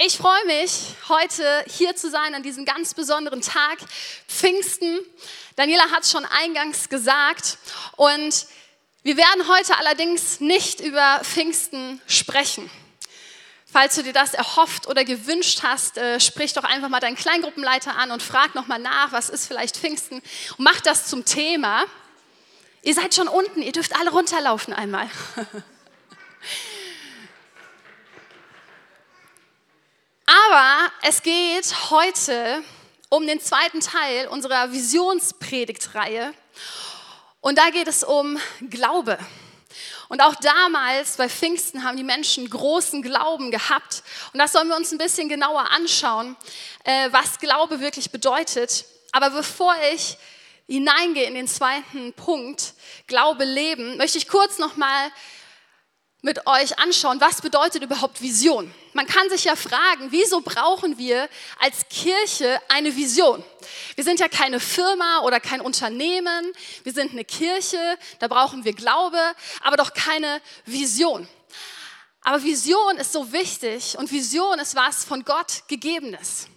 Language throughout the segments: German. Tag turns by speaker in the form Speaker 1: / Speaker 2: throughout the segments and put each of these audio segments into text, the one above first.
Speaker 1: Ich freue mich, heute hier zu sein an diesem ganz besonderen Tag, Pfingsten. Daniela hat es schon eingangs gesagt. Und wir werden heute allerdings nicht über Pfingsten sprechen. Falls du dir das erhofft oder gewünscht hast, äh, sprich doch einfach mal deinen Kleingruppenleiter an und frag nochmal nach, was ist vielleicht Pfingsten und mach das zum Thema. Ihr seid schon unten, ihr dürft alle runterlaufen einmal. Aber es geht heute um den zweiten Teil unserer Visionspredigtreihe. Und da geht es um Glaube. Und auch damals bei Pfingsten haben die Menschen großen Glauben gehabt. Und das sollen wir uns ein bisschen genauer anschauen, äh, was Glaube wirklich bedeutet. Aber bevor ich hineingehe in den zweiten Punkt, Glaube leben, möchte ich kurz nochmal mit euch anschauen, was bedeutet überhaupt Vision. Man kann sich ja fragen, wieso brauchen wir als Kirche eine Vision? Wir sind ja keine Firma oder kein Unternehmen, wir sind eine Kirche, da brauchen wir Glaube, aber doch keine Vision. Aber Vision ist so wichtig und Vision ist was von Gott gegebenes.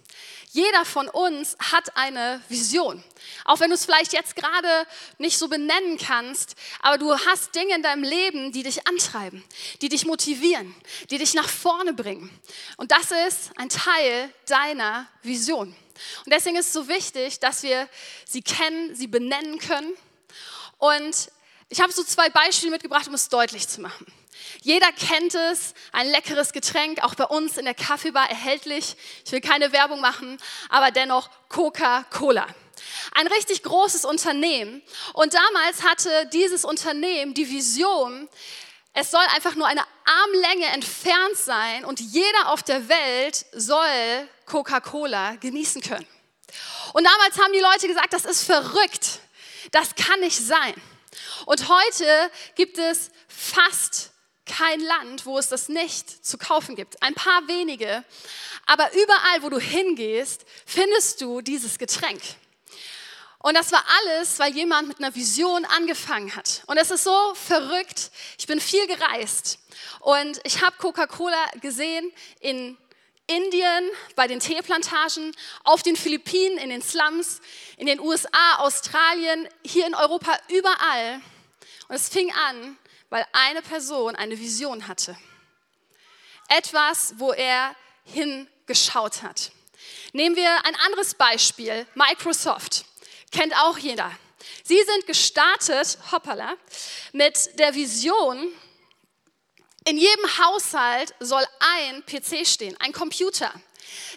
Speaker 1: Jeder von uns hat eine Vision. Auch wenn du es vielleicht jetzt gerade nicht so benennen kannst, aber du hast Dinge in deinem Leben, die dich antreiben, die dich motivieren, die dich nach vorne bringen. Und das ist ein Teil deiner Vision. Und deswegen ist es so wichtig, dass wir sie kennen, sie benennen können. Und ich habe so zwei Beispiele mitgebracht, um es deutlich zu machen. Jeder kennt es, ein leckeres Getränk, auch bei uns in der Kaffeebar erhältlich. Ich will keine Werbung machen, aber dennoch Coca-Cola. Ein richtig großes Unternehmen. Und damals hatte dieses Unternehmen die Vision, es soll einfach nur eine Armlänge entfernt sein und jeder auf der Welt soll Coca-Cola genießen können. Und damals haben die Leute gesagt, das ist verrückt. Das kann nicht sein. Und heute gibt es fast kein Land, wo es das nicht zu kaufen gibt. Ein paar wenige. Aber überall, wo du hingehst, findest du dieses Getränk. Und das war alles, weil jemand mit einer Vision angefangen hat. Und es ist so verrückt. Ich bin viel gereist und ich habe Coca-Cola gesehen in Indien, bei den Teeplantagen, auf den Philippinen, in den Slums, in den USA, Australien, hier in Europa, überall. Und es fing an weil eine Person eine Vision hatte. Etwas, wo er hingeschaut hat. Nehmen wir ein anderes Beispiel, Microsoft. Kennt auch jeder. Sie sind gestartet, hoppala, mit der Vision, in jedem Haushalt soll ein PC stehen, ein Computer.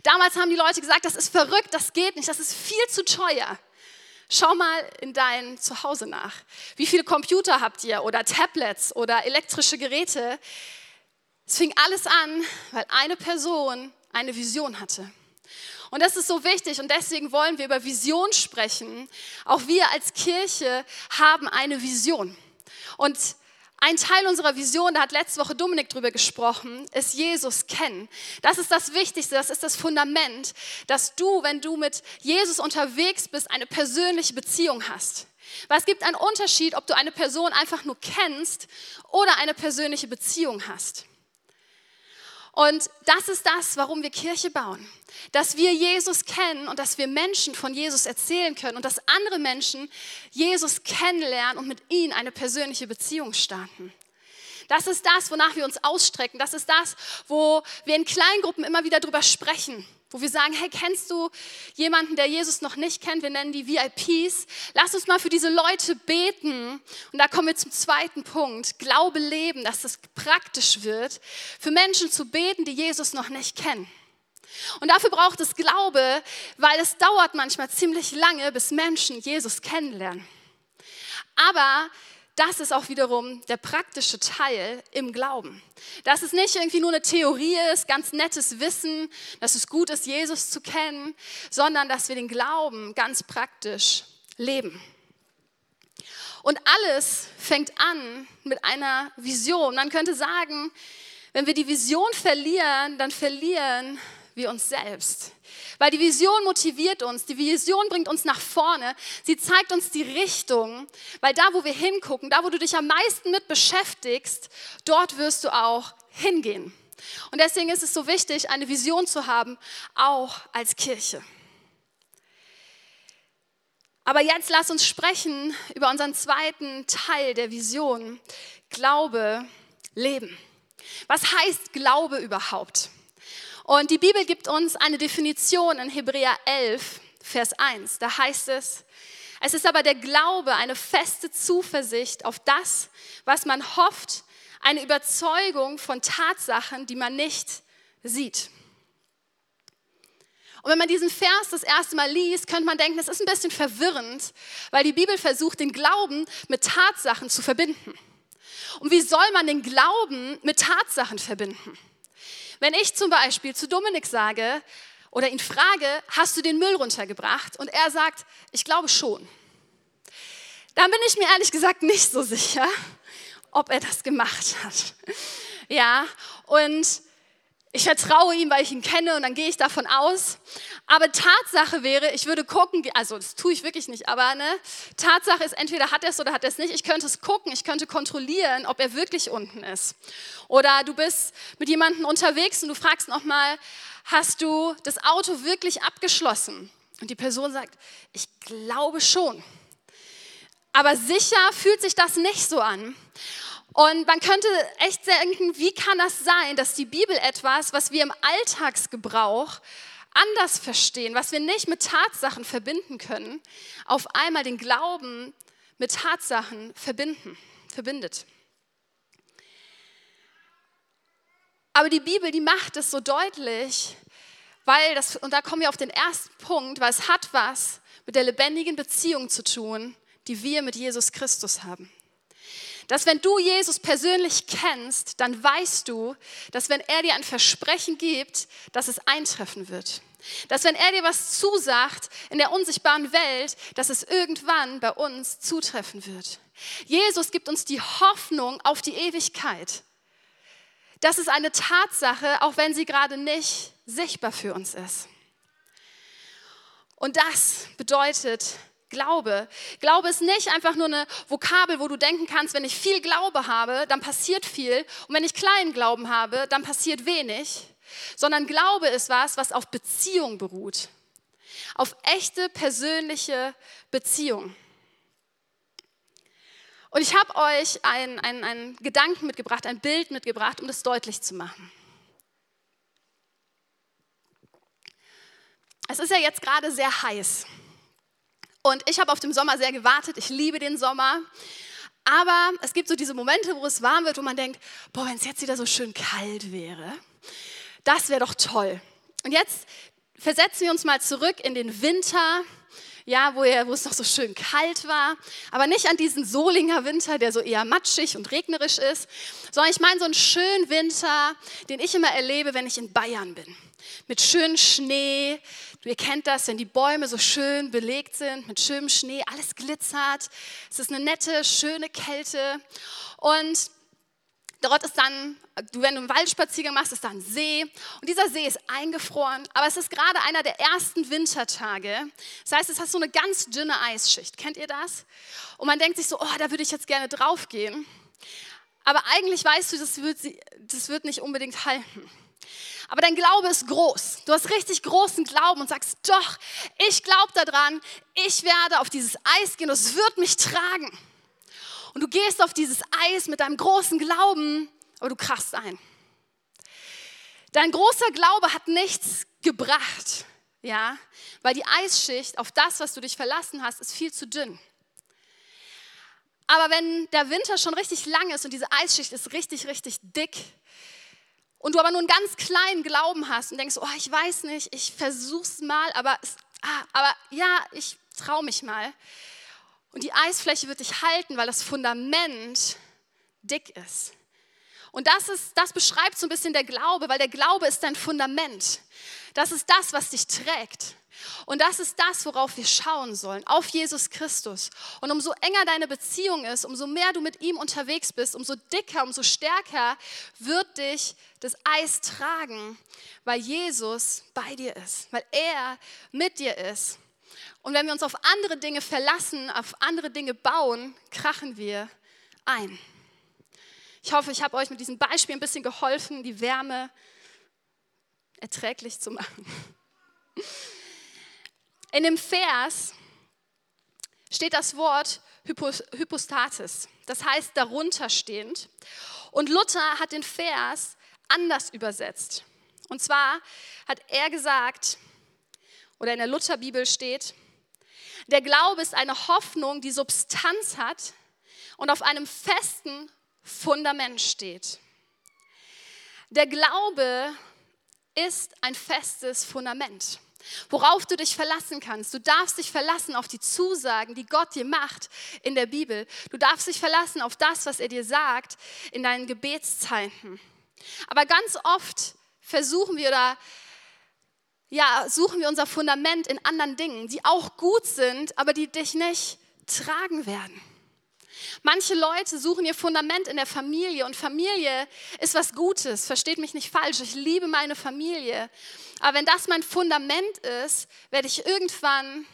Speaker 1: Damals haben die Leute gesagt, das ist verrückt, das geht nicht, das ist viel zu teuer. Schau mal in dein Zuhause nach. Wie viele Computer habt ihr oder Tablets oder elektrische Geräte? Es fing alles an, weil eine Person eine Vision hatte. Und das ist so wichtig und deswegen wollen wir über Vision sprechen. Auch wir als Kirche haben eine Vision. Und ein Teil unserer Vision, da hat letzte Woche Dominik drüber gesprochen, ist Jesus kennen. Das ist das Wichtigste, das ist das Fundament, dass du, wenn du mit Jesus unterwegs bist, eine persönliche Beziehung hast. Weil es gibt einen Unterschied, ob du eine Person einfach nur kennst oder eine persönliche Beziehung hast. Und das ist das, warum wir Kirche bauen. Dass wir Jesus kennen und dass wir Menschen von Jesus erzählen können und dass andere Menschen Jesus kennenlernen und mit ihnen eine persönliche Beziehung starten. Das ist das, wonach wir uns ausstrecken. Das ist das, wo wir in Kleingruppen immer wieder drüber sprechen wo wir sagen, hey, kennst du jemanden, der Jesus noch nicht kennt? Wir nennen die VIPs. Lass uns mal für diese Leute beten. Und da kommen wir zum zweiten Punkt. Glaube leben, dass es praktisch wird, für Menschen zu beten, die Jesus noch nicht kennen. Und dafür braucht es Glaube, weil es dauert manchmal ziemlich lange, bis Menschen Jesus kennenlernen. Aber das ist auch wiederum der praktische Teil im Glauben. Dass es nicht irgendwie nur eine Theorie ist, ganz nettes Wissen, dass es gut ist, Jesus zu kennen, sondern dass wir den Glauben ganz praktisch leben. Und alles fängt an mit einer Vision. Man könnte sagen, wenn wir die Vision verlieren, dann verlieren wir uns selbst. Weil die Vision motiviert uns, die Vision bringt uns nach vorne, sie zeigt uns die Richtung, weil da, wo wir hingucken, da, wo du dich am meisten mit beschäftigst, dort wirst du auch hingehen. Und deswegen ist es so wichtig, eine Vision zu haben, auch als Kirche. Aber jetzt lass uns sprechen über unseren zweiten Teil der Vision. Glaube, Leben. Was heißt Glaube überhaupt? Und die Bibel gibt uns eine Definition in Hebräer 11, Vers 1. Da heißt es, es ist aber der Glaube, eine feste Zuversicht auf das, was man hofft, eine Überzeugung von Tatsachen, die man nicht sieht. Und wenn man diesen Vers das erste Mal liest, könnte man denken, es ist ein bisschen verwirrend, weil die Bibel versucht, den Glauben mit Tatsachen zu verbinden. Und wie soll man den Glauben mit Tatsachen verbinden? Wenn ich zum Beispiel zu Dominik sage oder ihn frage, hast du den Müll runtergebracht? Und er sagt, ich glaube schon. Dann bin ich mir ehrlich gesagt nicht so sicher, ob er das gemacht hat. Ja, und ich vertraue ihm, weil ich ihn kenne und dann gehe ich davon aus. Aber Tatsache wäre, ich würde gucken, also das tue ich wirklich nicht, aber ne, Tatsache ist, entweder hat er es oder hat er es nicht. Ich könnte es gucken, ich könnte kontrollieren, ob er wirklich unten ist. Oder du bist mit jemandem unterwegs und du fragst nochmal, hast du das Auto wirklich abgeschlossen? Und die Person sagt, ich glaube schon. Aber sicher fühlt sich das nicht so an. Und man könnte echt denken, wie kann das sein, dass die Bibel etwas, was wir im Alltagsgebrauch anders verstehen, was wir nicht mit Tatsachen verbinden können, auf einmal den Glauben mit Tatsachen verbinden, verbindet. Aber die Bibel, die macht es so deutlich, weil das, und da kommen wir auf den ersten Punkt, weil es hat was mit der lebendigen Beziehung zu tun, die wir mit Jesus Christus haben. Dass wenn du Jesus persönlich kennst, dann weißt du, dass wenn er dir ein Versprechen gibt, dass es eintreffen wird. Dass wenn er dir was zusagt in der unsichtbaren Welt, dass es irgendwann bei uns zutreffen wird. Jesus gibt uns die Hoffnung auf die Ewigkeit. Das ist eine Tatsache, auch wenn sie gerade nicht sichtbar für uns ist. Und das bedeutet, Glaube. Glaube ist nicht einfach nur eine Vokabel, wo du denken kannst, wenn ich viel Glaube habe, dann passiert viel. Und wenn ich kleinen Glauben habe, dann passiert wenig. Sondern Glaube ist was, was auf Beziehung beruht. Auf echte persönliche Beziehung. Und ich habe euch einen, einen, Gedanken mitgebracht, ein Bild mitgebracht, um das deutlich zu machen. Es ist ja jetzt gerade sehr heiß. Und ich habe auf den Sommer sehr gewartet. Ich liebe den Sommer. Aber es gibt so diese Momente, wo es warm wird, wo man denkt, boah, wenn es jetzt wieder so schön kalt wäre, das wäre doch toll. Und jetzt versetzen wir uns mal zurück in den Winter, ja, wo, er, wo es noch so schön kalt war, aber nicht an diesen Solinger Winter, der so eher matschig und regnerisch ist, sondern ich meine so einen schönen Winter, den ich immer erlebe, wenn ich in Bayern bin. Mit schönem Schnee, Ihr kennt das, wenn die Bäume so schön belegt sind mit schönem Schnee, alles glitzert. Es ist eine nette, schöne Kälte. Und dort ist dann, wenn du einen Waldspaziergang machst, ist da ein See. Und dieser See ist eingefroren, aber es ist gerade einer der ersten Wintertage. Das heißt, es hat so eine ganz dünne Eisschicht. Kennt ihr das? Und man denkt sich so, oh, da würde ich jetzt gerne draufgehen. Aber eigentlich weißt du, das wird, das wird nicht unbedingt halten. Aber dein Glaube ist groß. Du hast richtig großen Glauben und sagst, doch, ich glaube daran, ich werde auf dieses Eis gehen, es wird mich tragen. Und du gehst auf dieses Eis mit deinem großen Glauben, aber du krachst ein. Dein großer Glaube hat nichts gebracht, ja, weil die Eisschicht auf das, was du dich verlassen hast, ist viel zu dünn. Aber wenn der Winter schon richtig lang ist und diese Eisschicht ist richtig, richtig dick, und du aber nur einen ganz kleinen Glauben hast und denkst, oh, ich weiß nicht, ich versuch's mal, aber, ah, aber ja, ich traue mich mal. Und die Eisfläche wird dich halten, weil das Fundament dick ist. Und das, ist, das beschreibt so ein bisschen der Glaube, weil der Glaube ist dein Fundament. Das ist das, was dich trägt. Und das ist das, worauf wir schauen sollen, auf Jesus Christus. Und umso enger deine Beziehung ist, umso mehr du mit ihm unterwegs bist, umso dicker, umso stärker wird dich das Eis tragen, weil Jesus bei dir ist, weil er mit dir ist. Und wenn wir uns auf andere Dinge verlassen, auf andere Dinge bauen, krachen wir ein. Ich hoffe, ich habe euch mit diesem Beispiel ein bisschen geholfen, die Wärme erträglich zu machen. In dem Vers steht das Wort Hypostatis, das heißt darunterstehend. Und Luther hat den Vers anders übersetzt. Und zwar hat er gesagt, oder in der Lutherbibel steht, der Glaube ist eine Hoffnung, die Substanz hat und auf einem festen Fundament steht. Der Glaube ist ein festes Fundament, worauf du dich verlassen kannst. Du darfst dich verlassen auf die Zusagen, die Gott dir macht in der Bibel. Du darfst dich verlassen auf das, was er dir sagt in deinen Gebetszeiten. Aber ganz oft versuchen wir oder ja, suchen wir unser Fundament in anderen Dingen, die auch gut sind, aber die dich nicht tragen werden. Manche Leute suchen ihr Fundament in der Familie und Familie ist was Gutes, versteht mich nicht falsch, ich liebe meine Familie. Aber wenn das mein Fundament ist, werde ich irgendwann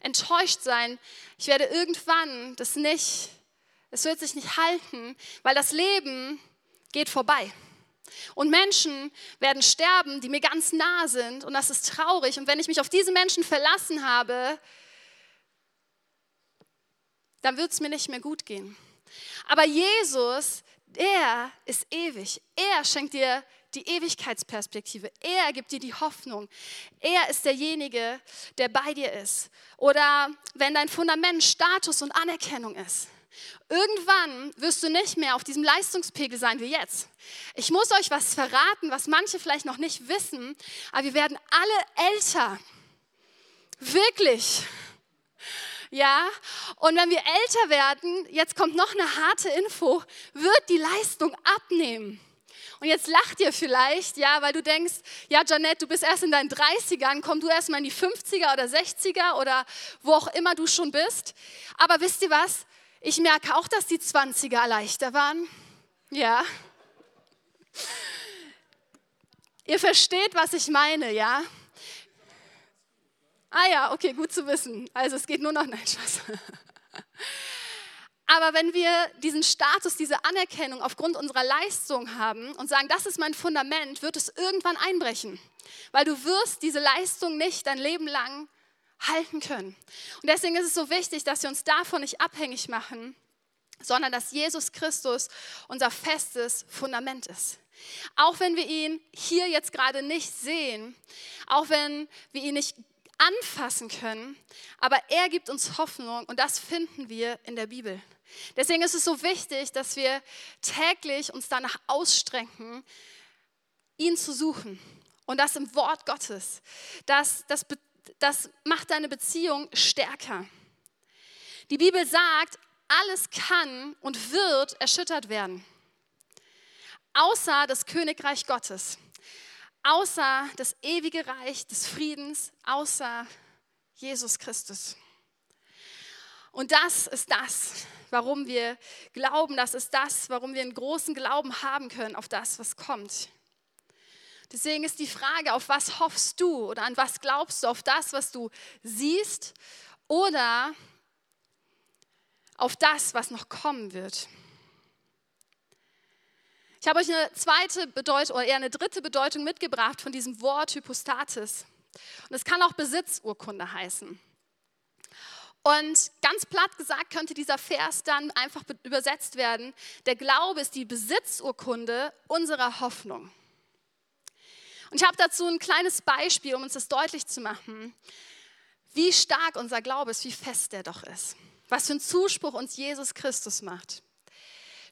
Speaker 1: enttäuscht sein. Ich werde irgendwann das nicht, es wird sich nicht halten, weil das Leben geht vorbei. Und Menschen werden sterben, die mir ganz nah sind. Und das ist traurig. Und wenn ich mich auf diese Menschen verlassen habe, dann wird es mir nicht mehr gut gehen. Aber Jesus, er ist ewig. Er schenkt dir die Ewigkeitsperspektive. Er gibt dir die Hoffnung. Er ist derjenige, der bei dir ist. Oder wenn dein Fundament Status und Anerkennung ist. Irgendwann wirst du nicht mehr auf diesem Leistungspegel sein wie jetzt. Ich muss euch was verraten, was manche vielleicht noch nicht wissen, aber wir werden alle älter. Wirklich. Ja, und wenn wir älter werden, jetzt kommt noch eine harte Info, wird die Leistung abnehmen. Und jetzt lacht ihr vielleicht, ja, weil du denkst, ja, Janette, du bist erst in deinen 30ern, komm du erst mal in die 50er oder 60er oder wo auch immer du schon bist. Aber wisst ihr was? Ich merke auch, dass die 20er leichter waren. Ja. Ihr versteht, was ich meine, ja? Ah ja, okay, gut zu wissen. Also es geht nur noch, nein, Spaß. Aber wenn wir diesen Status, diese Anerkennung aufgrund unserer Leistung haben und sagen, das ist mein Fundament, wird es irgendwann einbrechen. Weil du wirst diese Leistung nicht dein Leben lang halten können. Und deswegen ist es so wichtig, dass wir uns davon nicht abhängig machen, sondern dass Jesus Christus unser festes Fundament ist. Auch wenn wir ihn hier jetzt gerade nicht sehen, auch wenn wir ihn nicht anfassen können, aber er gibt uns Hoffnung und das finden wir in der Bibel. Deswegen ist es so wichtig, dass wir täglich uns danach ausstrecken, ihn zu suchen und das im Wort Gottes. Das, das das macht deine Beziehung stärker. Die Bibel sagt, alles kann und wird erschüttert werden. Außer das Königreich Gottes, außer das ewige Reich des Friedens, außer Jesus Christus. Und das ist das, warum wir glauben, das ist das, warum wir einen großen Glauben haben können auf das, was kommt. Deswegen ist die Frage, auf was hoffst du oder an was glaubst du? Auf das, was du siehst oder auf das, was noch kommen wird? Ich habe euch eine zweite Bedeutung oder eher eine dritte Bedeutung mitgebracht von diesem Wort Hypostatis. Und es kann auch Besitzurkunde heißen. Und ganz platt gesagt könnte dieser Vers dann einfach übersetzt werden, der Glaube ist die Besitzurkunde unserer Hoffnung. Und ich habe dazu ein kleines Beispiel, um uns das deutlich zu machen, wie stark unser Glaube ist, wie fest der doch ist. Was für einen Zuspruch uns Jesus Christus macht.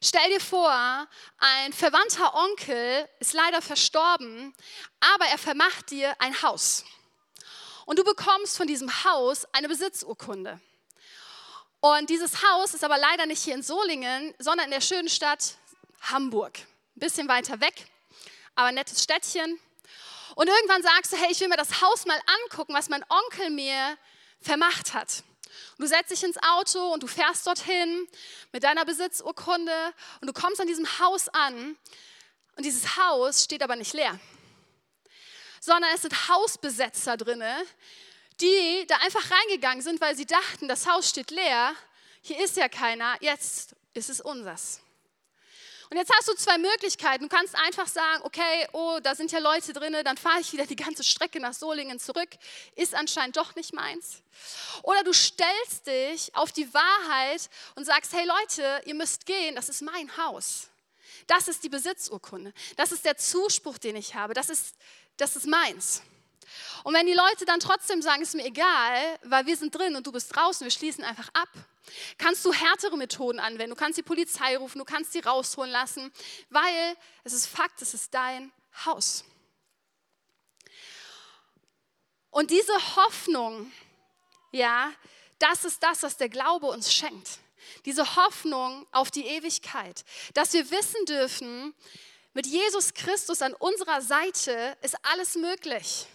Speaker 1: Stell dir vor, ein verwandter Onkel ist leider verstorben, aber er vermacht dir ein Haus. Und du bekommst von diesem Haus eine Besitzurkunde. Und dieses Haus ist aber leider nicht hier in Solingen, sondern in der schönen Stadt Hamburg. Ein bisschen weiter weg, aber ein nettes Städtchen. Und irgendwann sagst du, hey, ich will mir das Haus mal angucken, was mein Onkel mir vermacht hat. Und du setzt dich ins Auto und du fährst dorthin mit deiner Besitzurkunde und du kommst an diesem Haus an und dieses Haus steht aber nicht leer, sondern es sind Hausbesetzer drinne, die da einfach reingegangen sind, weil sie dachten, das Haus steht leer, hier ist ja keiner, jetzt ist es unseres. Und jetzt hast du zwei Möglichkeiten. Du kannst einfach sagen, okay, oh, da sind ja Leute drin, dann fahre ich wieder die ganze Strecke nach Solingen zurück. Ist anscheinend doch nicht meins. Oder du stellst dich auf die Wahrheit und sagst, hey Leute, ihr müsst gehen, das ist mein Haus. Das ist die Besitzurkunde. Das ist der Zuspruch, den ich habe. Das ist, das ist meins. Und wenn die Leute dann trotzdem sagen, ist mir egal, weil wir sind drin und du bist draußen, wir schließen einfach ab, kannst du härtere Methoden anwenden. Du kannst die Polizei rufen, du kannst sie rausholen lassen, weil es ist Fakt, es ist dein Haus. Und diese Hoffnung, ja, das ist das, was der Glaube uns schenkt. Diese Hoffnung auf die Ewigkeit, dass wir wissen dürfen, mit Jesus Christus an unserer Seite ist alles möglich.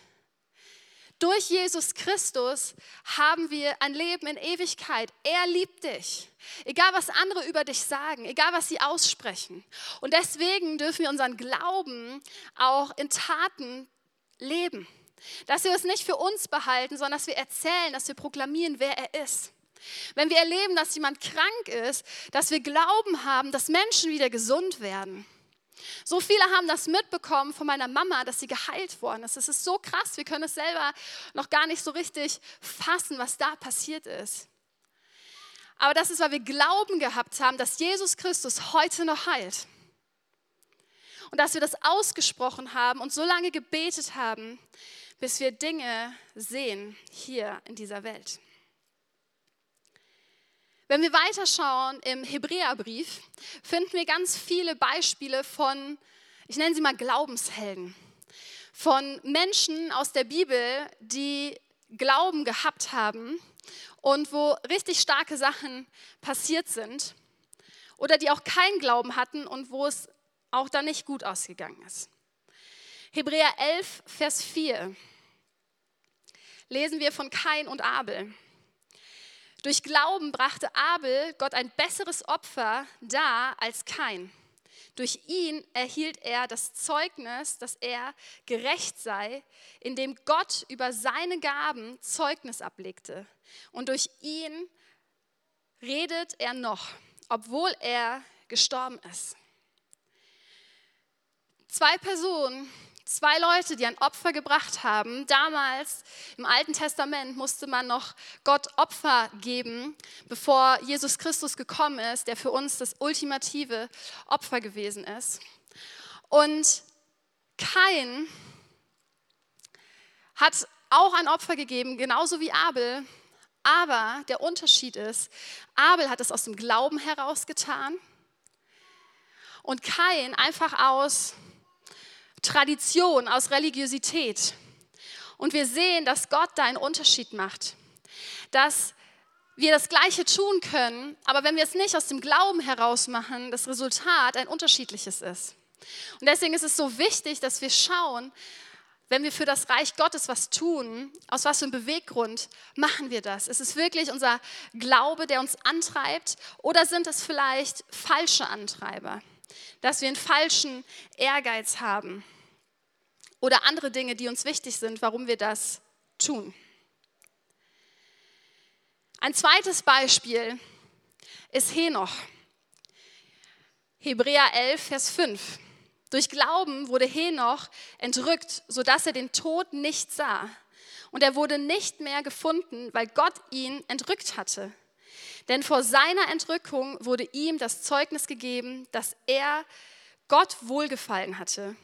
Speaker 1: Durch Jesus Christus haben wir ein Leben in Ewigkeit. Er liebt dich. Egal, was andere über dich sagen, egal, was sie aussprechen. Und deswegen dürfen wir unseren Glauben auch in Taten leben. Dass wir es nicht für uns behalten, sondern dass wir erzählen, dass wir proklamieren, wer er ist. Wenn wir erleben, dass jemand krank ist, dass wir Glauben haben, dass Menschen wieder gesund werden. So viele haben das mitbekommen von meiner Mama, dass sie geheilt worden ist. Es ist so krass, wir können es selber noch gar nicht so richtig fassen, was da passiert ist. Aber das ist, weil wir Glauben gehabt haben, dass Jesus Christus heute noch heilt. Und dass wir das ausgesprochen haben und so lange gebetet haben, bis wir Dinge sehen hier in dieser Welt. Wenn wir weiterschauen im Hebräerbrief, finden wir ganz viele Beispiele von, ich nenne sie mal Glaubenshelden, von Menschen aus der Bibel, die Glauben gehabt haben und wo richtig starke Sachen passiert sind oder die auch keinen Glauben hatten und wo es auch dann nicht gut ausgegangen ist. Hebräer 11, Vers 4 lesen wir von Kain und Abel. Durch Glauben brachte Abel Gott ein besseres Opfer dar als kein. Durch ihn erhielt er das Zeugnis, dass er gerecht sei, indem Gott über seine Gaben Zeugnis ablegte. Und durch ihn redet er noch, obwohl er gestorben ist. Zwei Personen, Zwei Leute, die ein Opfer gebracht haben. Damals im Alten Testament musste man noch Gott Opfer geben, bevor Jesus Christus gekommen ist, der für uns das ultimative Opfer gewesen ist. Und Kain hat auch ein Opfer gegeben, genauso wie Abel. Aber der Unterschied ist, Abel hat es aus dem Glauben heraus getan und Kain einfach aus Tradition, aus Religiosität. Und wir sehen, dass Gott da einen Unterschied macht. Dass wir das Gleiche tun können, aber wenn wir es nicht aus dem Glauben heraus machen, das Resultat ein unterschiedliches ist. Und deswegen ist es so wichtig, dass wir schauen, wenn wir für das Reich Gottes was tun, aus was für einem Beweggrund machen wir das? Ist es wirklich unser Glaube, der uns antreibt oder sind es vielleicht falsche Antreiber? Dass wir einen falschen Ehrgeiz haben? Oder andere Dinge, die uns wichtig sind, warum wir das tun. Ein zweites Beispiel ist Henoch. Hebräer 11, Vers 5. Durch Glauben wurde Henoch entrückt, sodass er den Tod nicht sah. Und er wurde nicht mehr gefunden, weil Gott ihn entrückt hatte. Denn vor seiner Entrückung wurde ihm das Zeugnis gegeben, dass er Gott wohlgefallen hatte.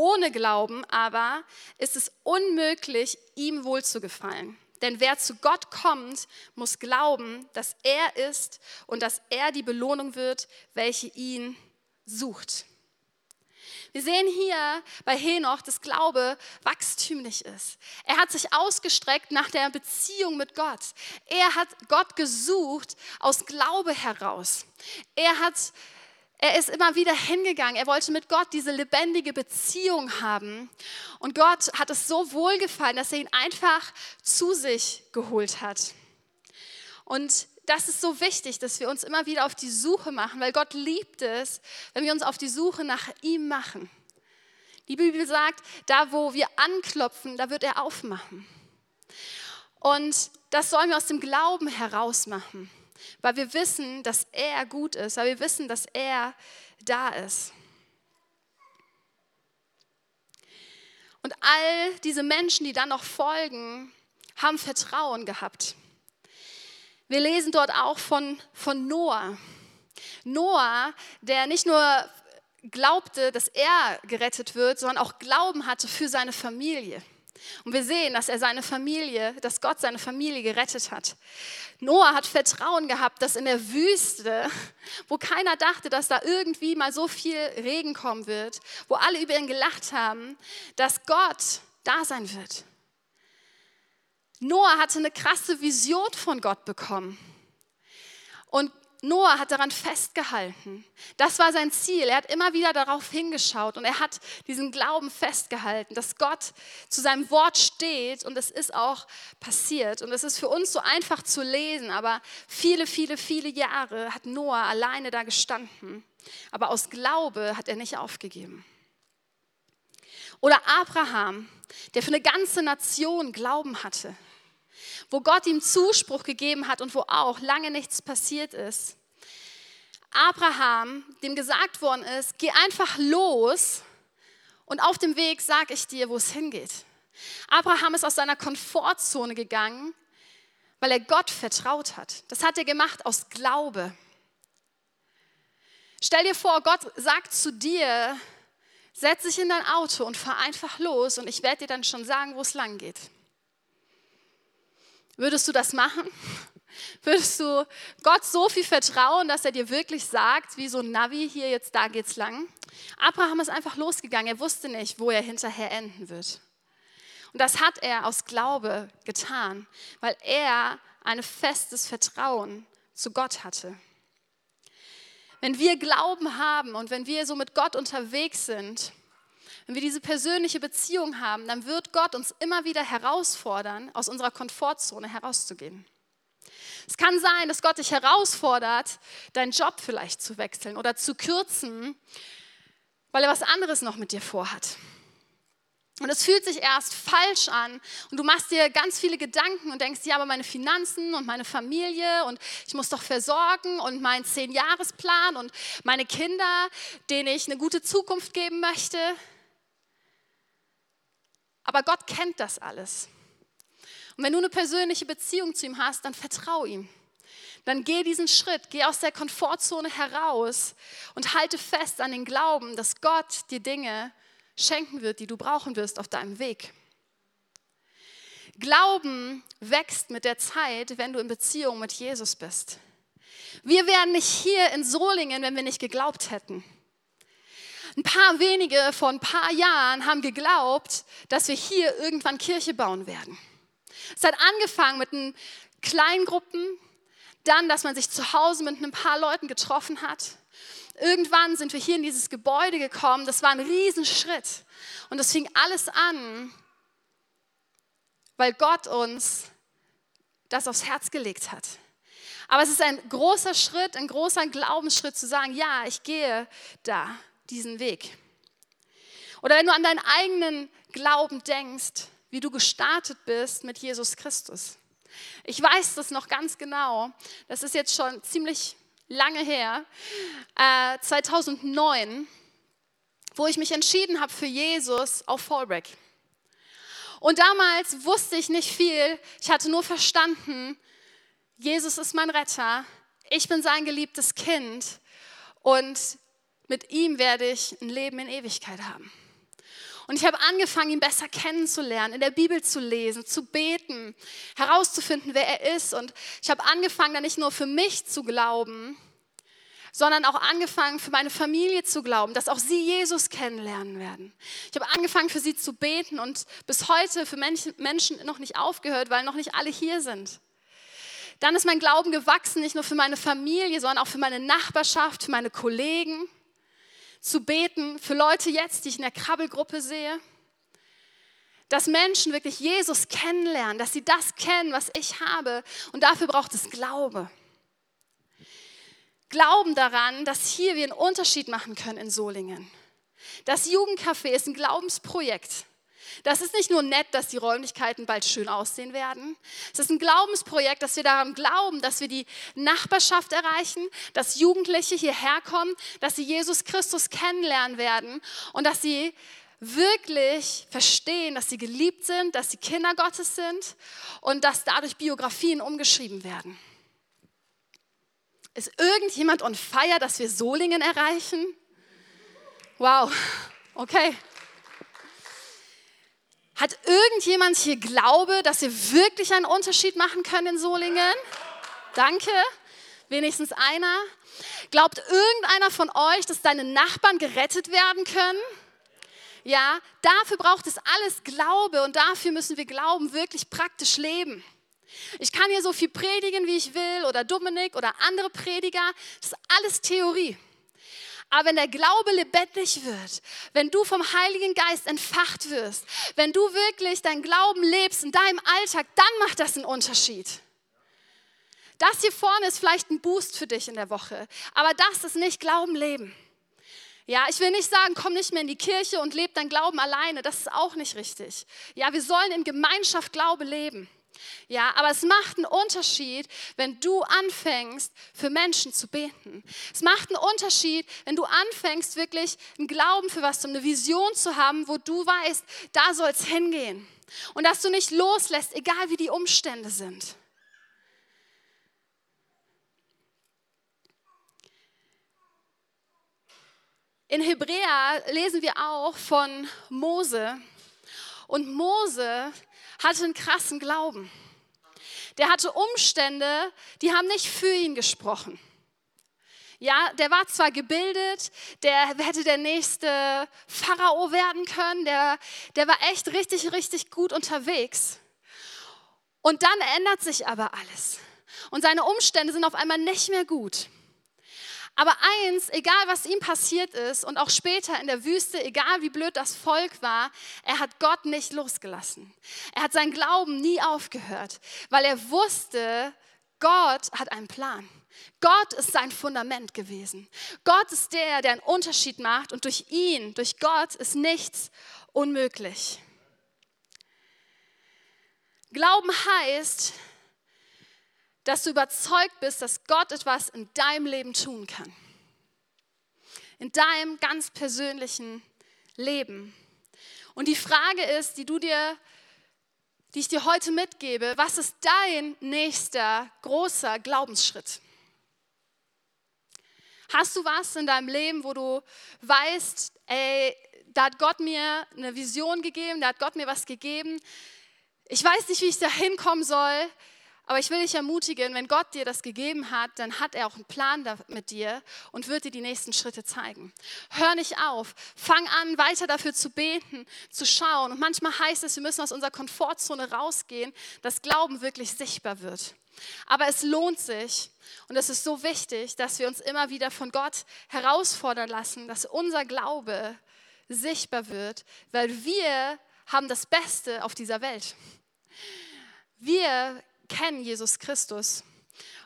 Speaker 1: Ohne Glauben aber ist es unmöglich, ihm wohlzugefallen. Denn wer zu Gott kommt, muss glauben, dass er ist und dass er die Belohnung wird, welche ihn sucht. Wir sehen hier bei Henoch, dass Glaube wachstümlich ist. Er hat sich ausgestreckt nach der Beziehung mit Gott. Er hat Gott gesucht aus Glaube heraus. Er hat er ist immer wieder hingegangen. Er wollte mit Gott diese lebendige Beziehung haben. Und Gott hat es so wohlgefallen, dass er ihn einfach zu sich geholt hat. Und das ist so wichtig, dass wir uns immer wieder auf die Suche machen, weil Gott liebt es, wenn wir uns auf die Suche nach ihm machen. Die Bibel sagt, da wo wir anklopfen, da wird er aufmachen. Und das sollen wir aus dem Glauben heraus machen. Weil wir wissen, dass er gut ist, weil wir wissen, dass er da ist. Und all diese Menschen, die dann noch folgen, haben Vertrauen gehabt. Wir lesen dort auch von, von Noah. Noah, der nicht nur glaubte, dass er gerettet wird, sondern auch Glauben hatte für seine Familie. Und wir sehen, dass er seine Familie, dass Gott seine Familie gerettet hat. Noah hat Vertrauen gehabt, dass in der Wüste, wo keiner dachte, dass da irgendwie mal so viel Regen kommen wird, wo alle über ihn gelacht haben, dass Gott da sein wird. Noah hatte eine krasse Vision von Gott bekommen. Noah hat daran festgehalten. Das war sein Ziel. Er hat immer wieder darauf hingeschaut und er hat diesen Glauben festgehalten, dass Gott zu seinem Wort steht und es ist auch passiert. Und es ist für uns so einfach zu lesen, aber viele, viele, viele Jahre hat Noah alleine da gestanden. Aber aus Glaube hat er nicht aufgegeben. Oder Abraham, der für eine ganze Nation Glauben hatte wo Gott ihm Zuspruch gegeben hat und wo auch lange nichts passiert ist. Abraham, dem gesagt worden ist, geh einfach los und auf dem Weg sage ich dir, wo es hingeht. Abraham ist aus seiner Komfortzone gegangen, weil er Gott vertraut hat. Das hat er gemacht aus Glaube. Stell dir vor, Gott sagt zu dir, setz dich in dein Auto und fahr einfach los und ich werde dir dann schon sagen, wo es lang geht. Würdest du das machen? Würdest du Gott so viel vertrauen, dass er dir wirklich sagt, wie so ein Navi, hier jetzt da geht's lang? Abraham ist einfach losgegangen. Er wusste nicht, wo er hinterher enden wird. Und das hat er aus Glaube getan, weil er ein festes Vertrauen zu Gott hatte. Wenn wir Glauben haben und wenn wir so mit Gott unterwegs sind, wenn wir diese persönliche Beziehung haben, dann wird Gott uns immer wieder herausfordern, aus unserer Komfortzone herauszugehen. Es kann sein, dass Gott dich herausfordert, deinen Job vielleicht zu wechseln oder zu kürzen, weil er was anderes noch mit dir vorhat. Und es fühlt sich erst falsch an und du machst dir ganz viele Gedanken und denkst, ja, aber meine Finanzen und meine Familie und ich muss doch versorgen und mein Zehn-Jahres-Plan und meine Kinder, denen ich eine gute Zukunft geben möchte. Aber Gott kennt das alles. Und wenn du eine persönliche Beziehung zu ihm hast, dann vertrau ihm. Dann geh diesen Schritt, geh aus der Komfortzone heraus und halte fest an den Glauben, dass Gott dir Dinge schenken wird, die du brauchen wirst auf deinem Weg. Glauben wächst mit der Zeit, wenn du in Beziehung mit Jesus bist. Wir wären nicht hier in Solingen, wenn wir nicht geglaubt hätten. Ein paar wenige vor ein paar Jahren haben geglaubt, dass wir hier irgendwann Kirche bauen werden. Es hat angefangen mit den kleinen Gruppen, dann, dass man sich zu Hause mit ein paar Leuten getroffen hat. Irgendwann sind wir hier in dieses Gebäude gekommen. Das war ein Riesenschritt. Und das fing alles an, weil Gott uns das aufs Herz gelegt hat. Aber es ist ein großer Schritt, ein großer Glaubensschritt zu sagen, ja, ich gehe da diesen Weg. Oder wenn du an deinen eigenen Glauben denkst, wie du gestartet bist mit Jesus Christus. Ich weiß das noch ganz genau. Das ist jetzt schon ziemlich lange her. Äh, 2009, wo ich mich entschieden habe für Jesus auf Fallback. Und damals wusste ich nicht viel. Ich hatte nur verstanden, Jesus ist mein Retter. Ich bin sein geliebtes Kind. Und mit ihm werde ich ein Leben in Ewigkeit haben. Und ich habe angefangen, ihn besser kennenzulernen, in der Bibel zu lesen, zu beten, herauszufinden, wer er ist. Und ich habe angefangen, dann nicht nur für mich zu glauben, sondern auch angefangen, für meine Familie zu glauben, dass auch sie Jesus kennenlernen werden. Ich habe angefangen, für sie zu beten und bis heute für Menschen noch nicht aufgehört, weil noch nicht alle hier sind. Dann ist mein Glauben gewachsen, nicht nur für meine Familie, sondern auch für meine Nachbarschaft, für meine Kollegen zu beten für Leute jetzt, die ich in der Krabbelgruppe sehe. Dass Menschen wirklich Jesus kennenlernen, dass sie das kennen, was ich habe. Und dafür braucht es Glaube. Glauben daran, dass hier wir einen Unterschied machen können in Solingen. Das Jugendcafé ist ein Glaubensprojekt. Das ist nicht nur nett, dass die Räumlichkeiten bald schön aussehen werden. Es ist ein Glaubensprojekt, dass wir daran glauben, dass wir die Nachbarschaft erreichen, dass Jugendliche hierher kommen, dass sie Jesus Christus kennenlernen werden und dass sie wirklich verstehen, dass sie geliebt sind, dass sie Kinder Gottes sind und dass dadurch Biografien umgeschrieben werden. Ist irgendjemand on fire, dass wir Solingen erreichen? Wow, okay. Hat irgendjemand hier Glaube, dass wir wirklich einen Unterschied machen können in Solingen? Danke. Wenigstens einer. Glaubt irgendeiner von euch, dass deine Nachbarn gerettet werden können? Ja, dafür braucht es alles Glaube und dafür müssen wir Glauben wirklich praktisch leben. Ich kann hier so viel predigen, wie ich will, oder Dominik oder andere Prediger. Das ist alles Theorie. Aber wenn der Glaube lebendig wird, wenn du vom Heiligen Geist entfacht wirst, wenn du wirklich dein Glauben lebst in deinem Alltag, dann macht das einen Unterschied. Das hier vorne ist vielleicht ein Boost für dich in der Woche, aber das ist nicht Glauben leben. Ja, ich will nicht sagen, komm nicht mehr in die Kirche und lebe dein Glauben alleine. Das ist auch nicht richtig. Ja, wir sollen in Gemeinschaft Glaube leben. Ja, aber es macht einen Unterschied, wenn du anfängst, für Menschen zu beten. Es macht einen Unterschied, wenn du anfängst, wirklich einen Glauben für was, um eine Vision zu haben, wo du weißt, da soll es hingehen. Und dass du nicht loslässt, egal wie die Umstände sind. In Hebräer lesen wir auch von Mose. Und Mose hatte einen krassen Glauben. Der hatte Umstände, die haben nicht für ihn gesprochen. Ja, der war zwar gebildet, der hätte der nächste Pharao werden können, der, der war echt richtig, richtig gut unterwegs. Und dann ändert sich aber alles. Und seine Umstände sind auf einmal nicht mehr gut. Aber eins, egal was ihm passiert ist und auch später in der Wüste, egal wie blöd das Volk war, er hat Gott nicht losgelassen. Er hat seinen Glauben nie aufgehört, weil er wusste, Gott hat einen Plan. Gott ist sein Fundament gewesen. Gott ist der, der einen Unterschied macht und durch ihn, durch Gott ist nichts unmöglich. Glauben heißt, dass du überzeugt bist, dass Gott etwas in deinem Leben tun kann. In deinem ganz persönlichen Leben. Und die Frage ist, die du dir die ich dir heute mitgebe, was ist dein nächster großer Glaubensschritt? Hast du was in deinem Leben, wo du weißt, ey, da hat Gott mir eine Vision gegeben, da hat Gott mir was gegeben. Ich weiß nicht, wie ich da hinkommen soll. Aber ich will dich ermutigen, wenn Gott dir das gegeben hat, dann hat er auch einen Plan mit dir und wird dir die nächsten Schritte zeigen. Hör nicht auf. Fang an, weiter dafür zu beten, zu schauen. Und manchmal heißt es, wir müssen aus unserer Komfortzone rausgehen, dass Glauben wirklich sichtbar wird. Aber es lohnt sich und es ist so wichtig, dass wir uns immer wieder von Gott herausfordern lassen, dass unser Glaube sichtbar wird, weil wir haben das Beste auf dieser Welt. Wir kennen Jesus Christus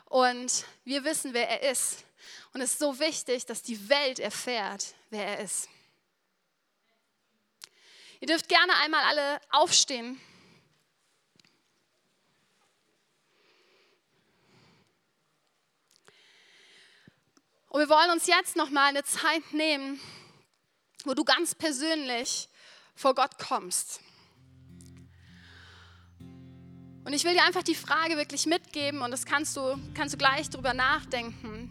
Speaker 1: und wir wissen, wer er ist. Und es ist so wichtig, dass die Welt erfährt, wer er ist. Ihr dürft gerne einmal alle aufstehen. Und wir wollen uns jetzt noch mal eine Zeit nehmen, wo du ganz persönlich vor Gott kommst. Und ich will dir einfach die Frage wirklich mitgeben und das kannst du, kannst du gleich drüber nachdenken.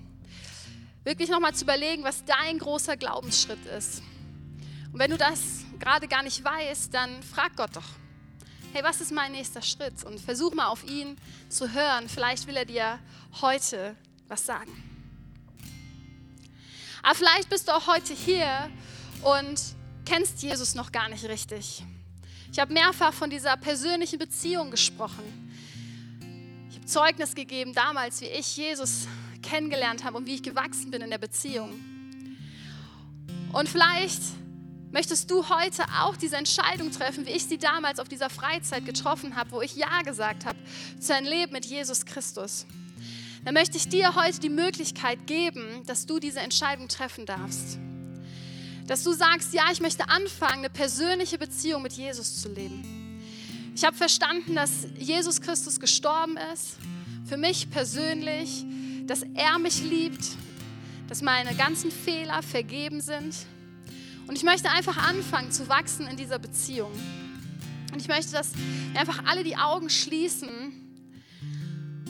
Speaker 1: Wirklich nochmal zu überlegen, was dein großer Glaubensschritt ist. Und wenn du das gerade gar nicht weißt, dann frag Gott doch. Hey, was ist mein nächster Schritt? Und versuch mal auf ihn zu hören. Vielleicht will er dir heute was sagen. Aber vielleicht bist du auch heute hier und kennst Jesus noch gar nicht richtig. Ich habe mehrfach von dieser persönlichen Beziehung gesprochen. Ich habe Zeugnis gegeben damals, wie ich Jesus kennengelernt habe und wie ich gewachsen bin in der Beziehung. Und vielleicht möchtest du heute auch diese Entscheidung treffen, wie ich sie damals auf dieser Freizeit getroffen habe, wo ich Ja gesagt habe zu einem Leben mit Jesus Christus. Dann möchte ich dir heute die Möglichkeit geben, dass du diese Entscheidung treffen darfst. Dass du sagst, ja, ich möchte anfangen, eine persönliche Beziehung mit Jesus zu leben. Ich habe verstanden, dass Jesus Christus gestorben ist, für mich persönlich, dass er mich liebt, dass meine ganzen Fehler vergeben sind. Und ich möchte einfach anfangen zu wachsen in dieser Beziehung. Und ich möchte, dass wir einfach alle die Augen schließen.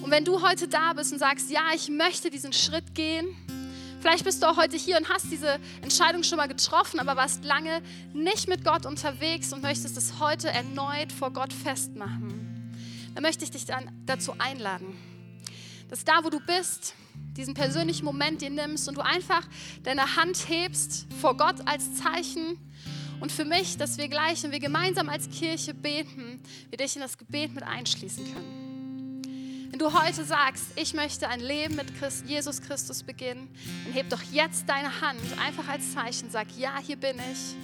Speaker 1: Und wenn du heute da bist und sagst, ja, ich möchte diesen Schritt gehen, vielleicht bist du auch heute hier und hast diese Entscheidung schon mal getroffen, aber warst lange nicht mit Gott unterwegs und möchtest es heute erneut vor Gott festmachen, dann möchte ich dich dann dazu einladen, dass da, wo du bist, diesen persönlichen Moment dir nimmst und du einfach deine Hand hebst vor Gott als Zeichen und für mich, dass wir gleich, wenn wir gemeinsam als Kirche beten, wir dich in das Gebet mit einschließen können. Wenn du heute sagst, ich möchte ein Leben mit Christ, Jesus Christus beginnen, dann heb doch jetzt deine Hand einfach als Zeichen, sag, ja, hier bin ich.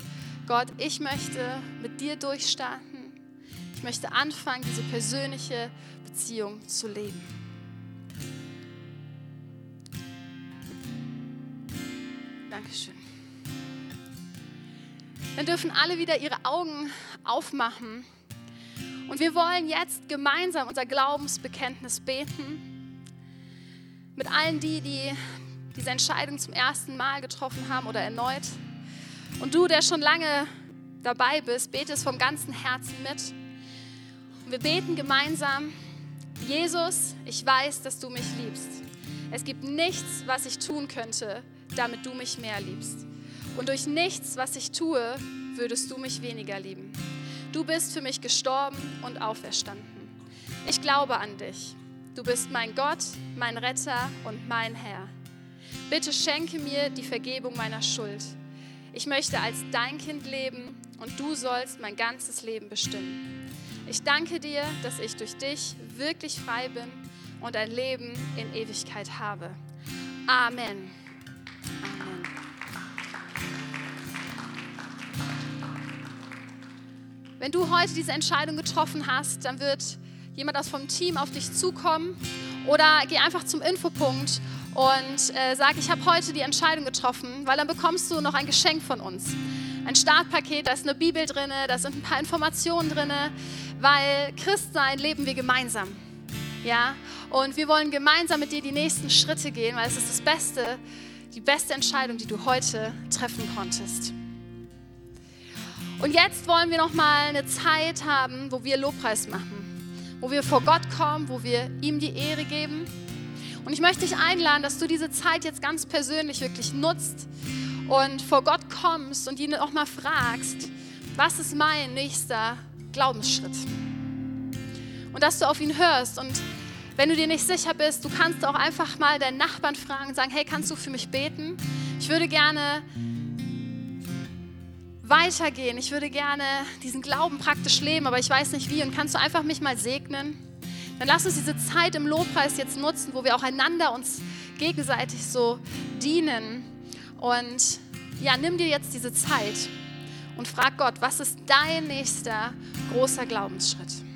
Speaker 1: Gott, ich möchte mit dir durchstarten. Ich möchte anfangen, diese persönliche Beziehung zu leben. Dankeschön. Dann dürfen alle wieder ihre Augen aufmachen. Und wir wollen jetzt gemeinsam unser Glaubensbekenntnis beten. Mit allen die, die diese Entscheidung zum ersten Mal getroffen haben oder erneut. Und du, der schon lange dabei bist, bete es vom ganzen Herzen mit. Und wir beten gemeinsam, Jesus, ich weiß, dass du mich liebst. Es gibt nichts, was ich tun könnte, damit du mich mehr liebst. Und durch nichts, was ich tue, würdest du mich weniger lieben. Du bist für mich gestorben und auferstanden. Ich glaube an dich. Du bist mein Gott, mein Retter und mein Herr. Bitte schenke mir die Vergebung meiner Schuld. Ich möchte als dein Kind leben und du sollst mein ganzes Leben bestimmen. Ich danke dir, dass ich durch dich wirklich frei bin und ein Leben in Ewigkeit habe. Amen. Wenn du heute diese Entscheidung getroffen hast, dann wird jemand aus vom Team auf dich zukommen oder geh einfach zum Infopunkt und äh, sag, ich habe heute die Entscheidung getroffen, weil dann bekommst du noch ein Geschenk von uns. Ein Startpaket, da ist eine Bibel drin, da sind ein paar Informationen drin, weil Christsein leben wir gemeinsam. Ja, und wir wollen gemeinsam mit dir die nächsten Schritte gehen, weil es ist das Beste, die beste Entscheidung, die du heute treffen konntest. Und jetzt wollen wir noch mal eine Zeit haben, wo wir Lobpreis machen, wo wir vor Gott kommen, wo wir ihm die Ehre geben. Und ich möchte dich einladen, dass du diese Zeit jetzt ganz persönlich wirklich nutzt und vor Gott kommst und ihn auch mal fragst, was ist mein nächster Glaubensschritt? Und dass du auf ihn hörst und wenn du dir nicht sicher bist, du kannst auch einfach mal deinen Nachbarn fragen und sagen, hey, kannst du für mich beten? Ich würde gerne weitergehen. Ich würde gerne diesen Glauben praktisch leben, aber ich weiß nicht wie. Und kannst du einfach mich mal segnen? Dann lass uns diese Zeit im Lobpreis jetzt nutzen, wo wir auch einander uns gegenseitig so dienen. Und ja, nimm dir jetzt diese Zeit und frag Gott, was ist dein nächster großer Glaubensschritt?